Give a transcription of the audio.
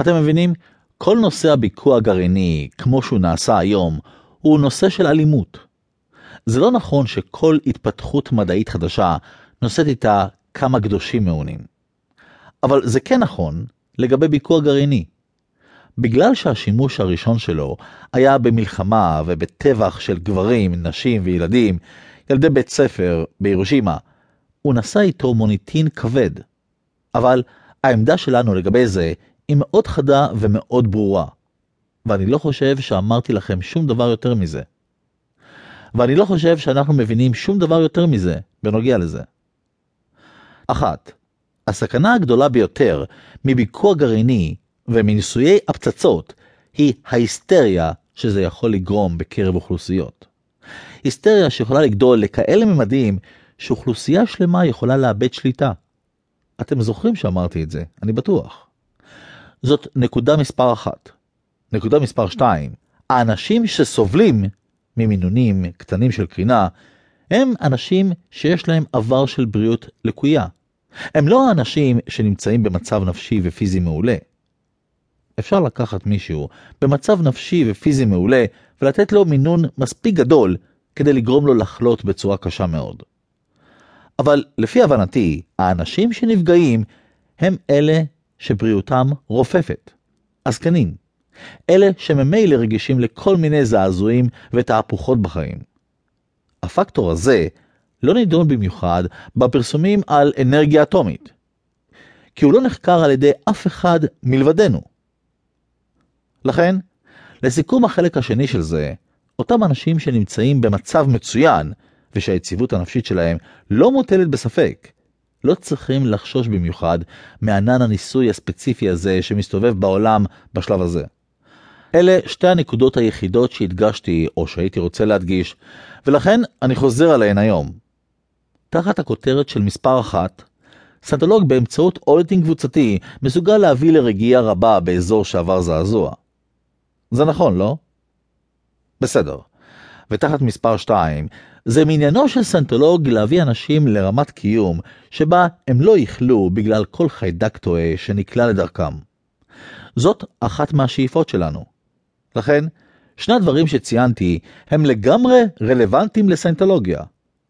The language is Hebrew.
אתם מבינים? כל נושא הביקוע הגרעיני, כמו שהוא נעשה היום, הוא נושא של אלימות. זה לא נכון שכל התפתחות מדעית חדשה נושאת איתה כמה קדושים מעונים. אבל זה כן נכון לגבי ביקוע גרעיני. בגלל שהשימוש הראשון שלו היה במלחמה ובטבח של גברים, נשים וילדים, ילדי בית ספר בירושימה, הוא נשא איתו מוניטין כבד. אבל העמדה שלנו לגבי זה היא מאוד חדה ומאוד ברורה. ואני לא חושב שאמרתי לכם שום דבר יותר מזה. ואני לא חושב שאנחנו מבינים שום דבר יותר מזה בנוגע לזה. אחת, הסכנה הגדולה ביותר מביקוע גרעיני ומניסויי הפצצות היא ההיסטריה שזה יכול לגרום בקרב אוכלוסיות. היסטריה שיכולה לגדול לכאלה ממדים שאוכלוסייה שלמה יכולה לאבד שליטה. אתם זוכרים שאמרתי את זה, אני בטוח. זאת נקודה מספר אחת. נקודה מספר שתיים, האנשים שסובלים ממינונים קטנים של קרינה, הם אנשים שיש להם עבר של בריאות לקויה. הם לא האנשים שנמצאים במצב נפשי ופיזי מעולה. אפשר לקחת מישהו במצב נפשי ופיזי מעולה ולתת לו מינון מספיק גדול כדי לגרום לו לחלות בצורה קשה מאוד. אבל לפי הבנתי, האנשים שנפגעים הם אלה שבריאותם רופפת, הזקנים. אלה שממילא רגישים לכל מיני זעזועים ותהפוכות בחיים. הפקטור הזה לא נידון במיוחד בפרסומים על אנרגיה אטומית, כי הוא לא נחקר על ידי אף אחד מלבדנו. לכן, לסיכום החלק השני של זה, אותם אנשים שנמצאים במצב מצוין, ושהיציבות הנפשית שלהם לא מוטלת בספק, לא צריכים לחשוש במיוחד מענן הניסוי הספציפי הזה שמסתובב בעולם בשלב הזה. אלה שתי הנקודות היחידות שהדגשתי או שהייתי רוצה להדגיש, ולכן אני חוזר עליהן היום. תחת הכותרת של מספר אחת, סנטולוג באמצעות אולטינג קבוצתי מסוגל להביא לרגיעה רבה באזור שעבר זעזוע. זה נכון, לא? בסדר. ותחת מספר 2, זה מעניינו של סנטולוג להביא אנשים לרמת קיום שבה הם לא יכלו בגלל כל חיידק טועה שנקלע לדרכם. זאת אחת מהשאיפות שלנו. לכן, שני הדברים שציינתי הם לגמרי רלוונטיים לסיינטולוגיה.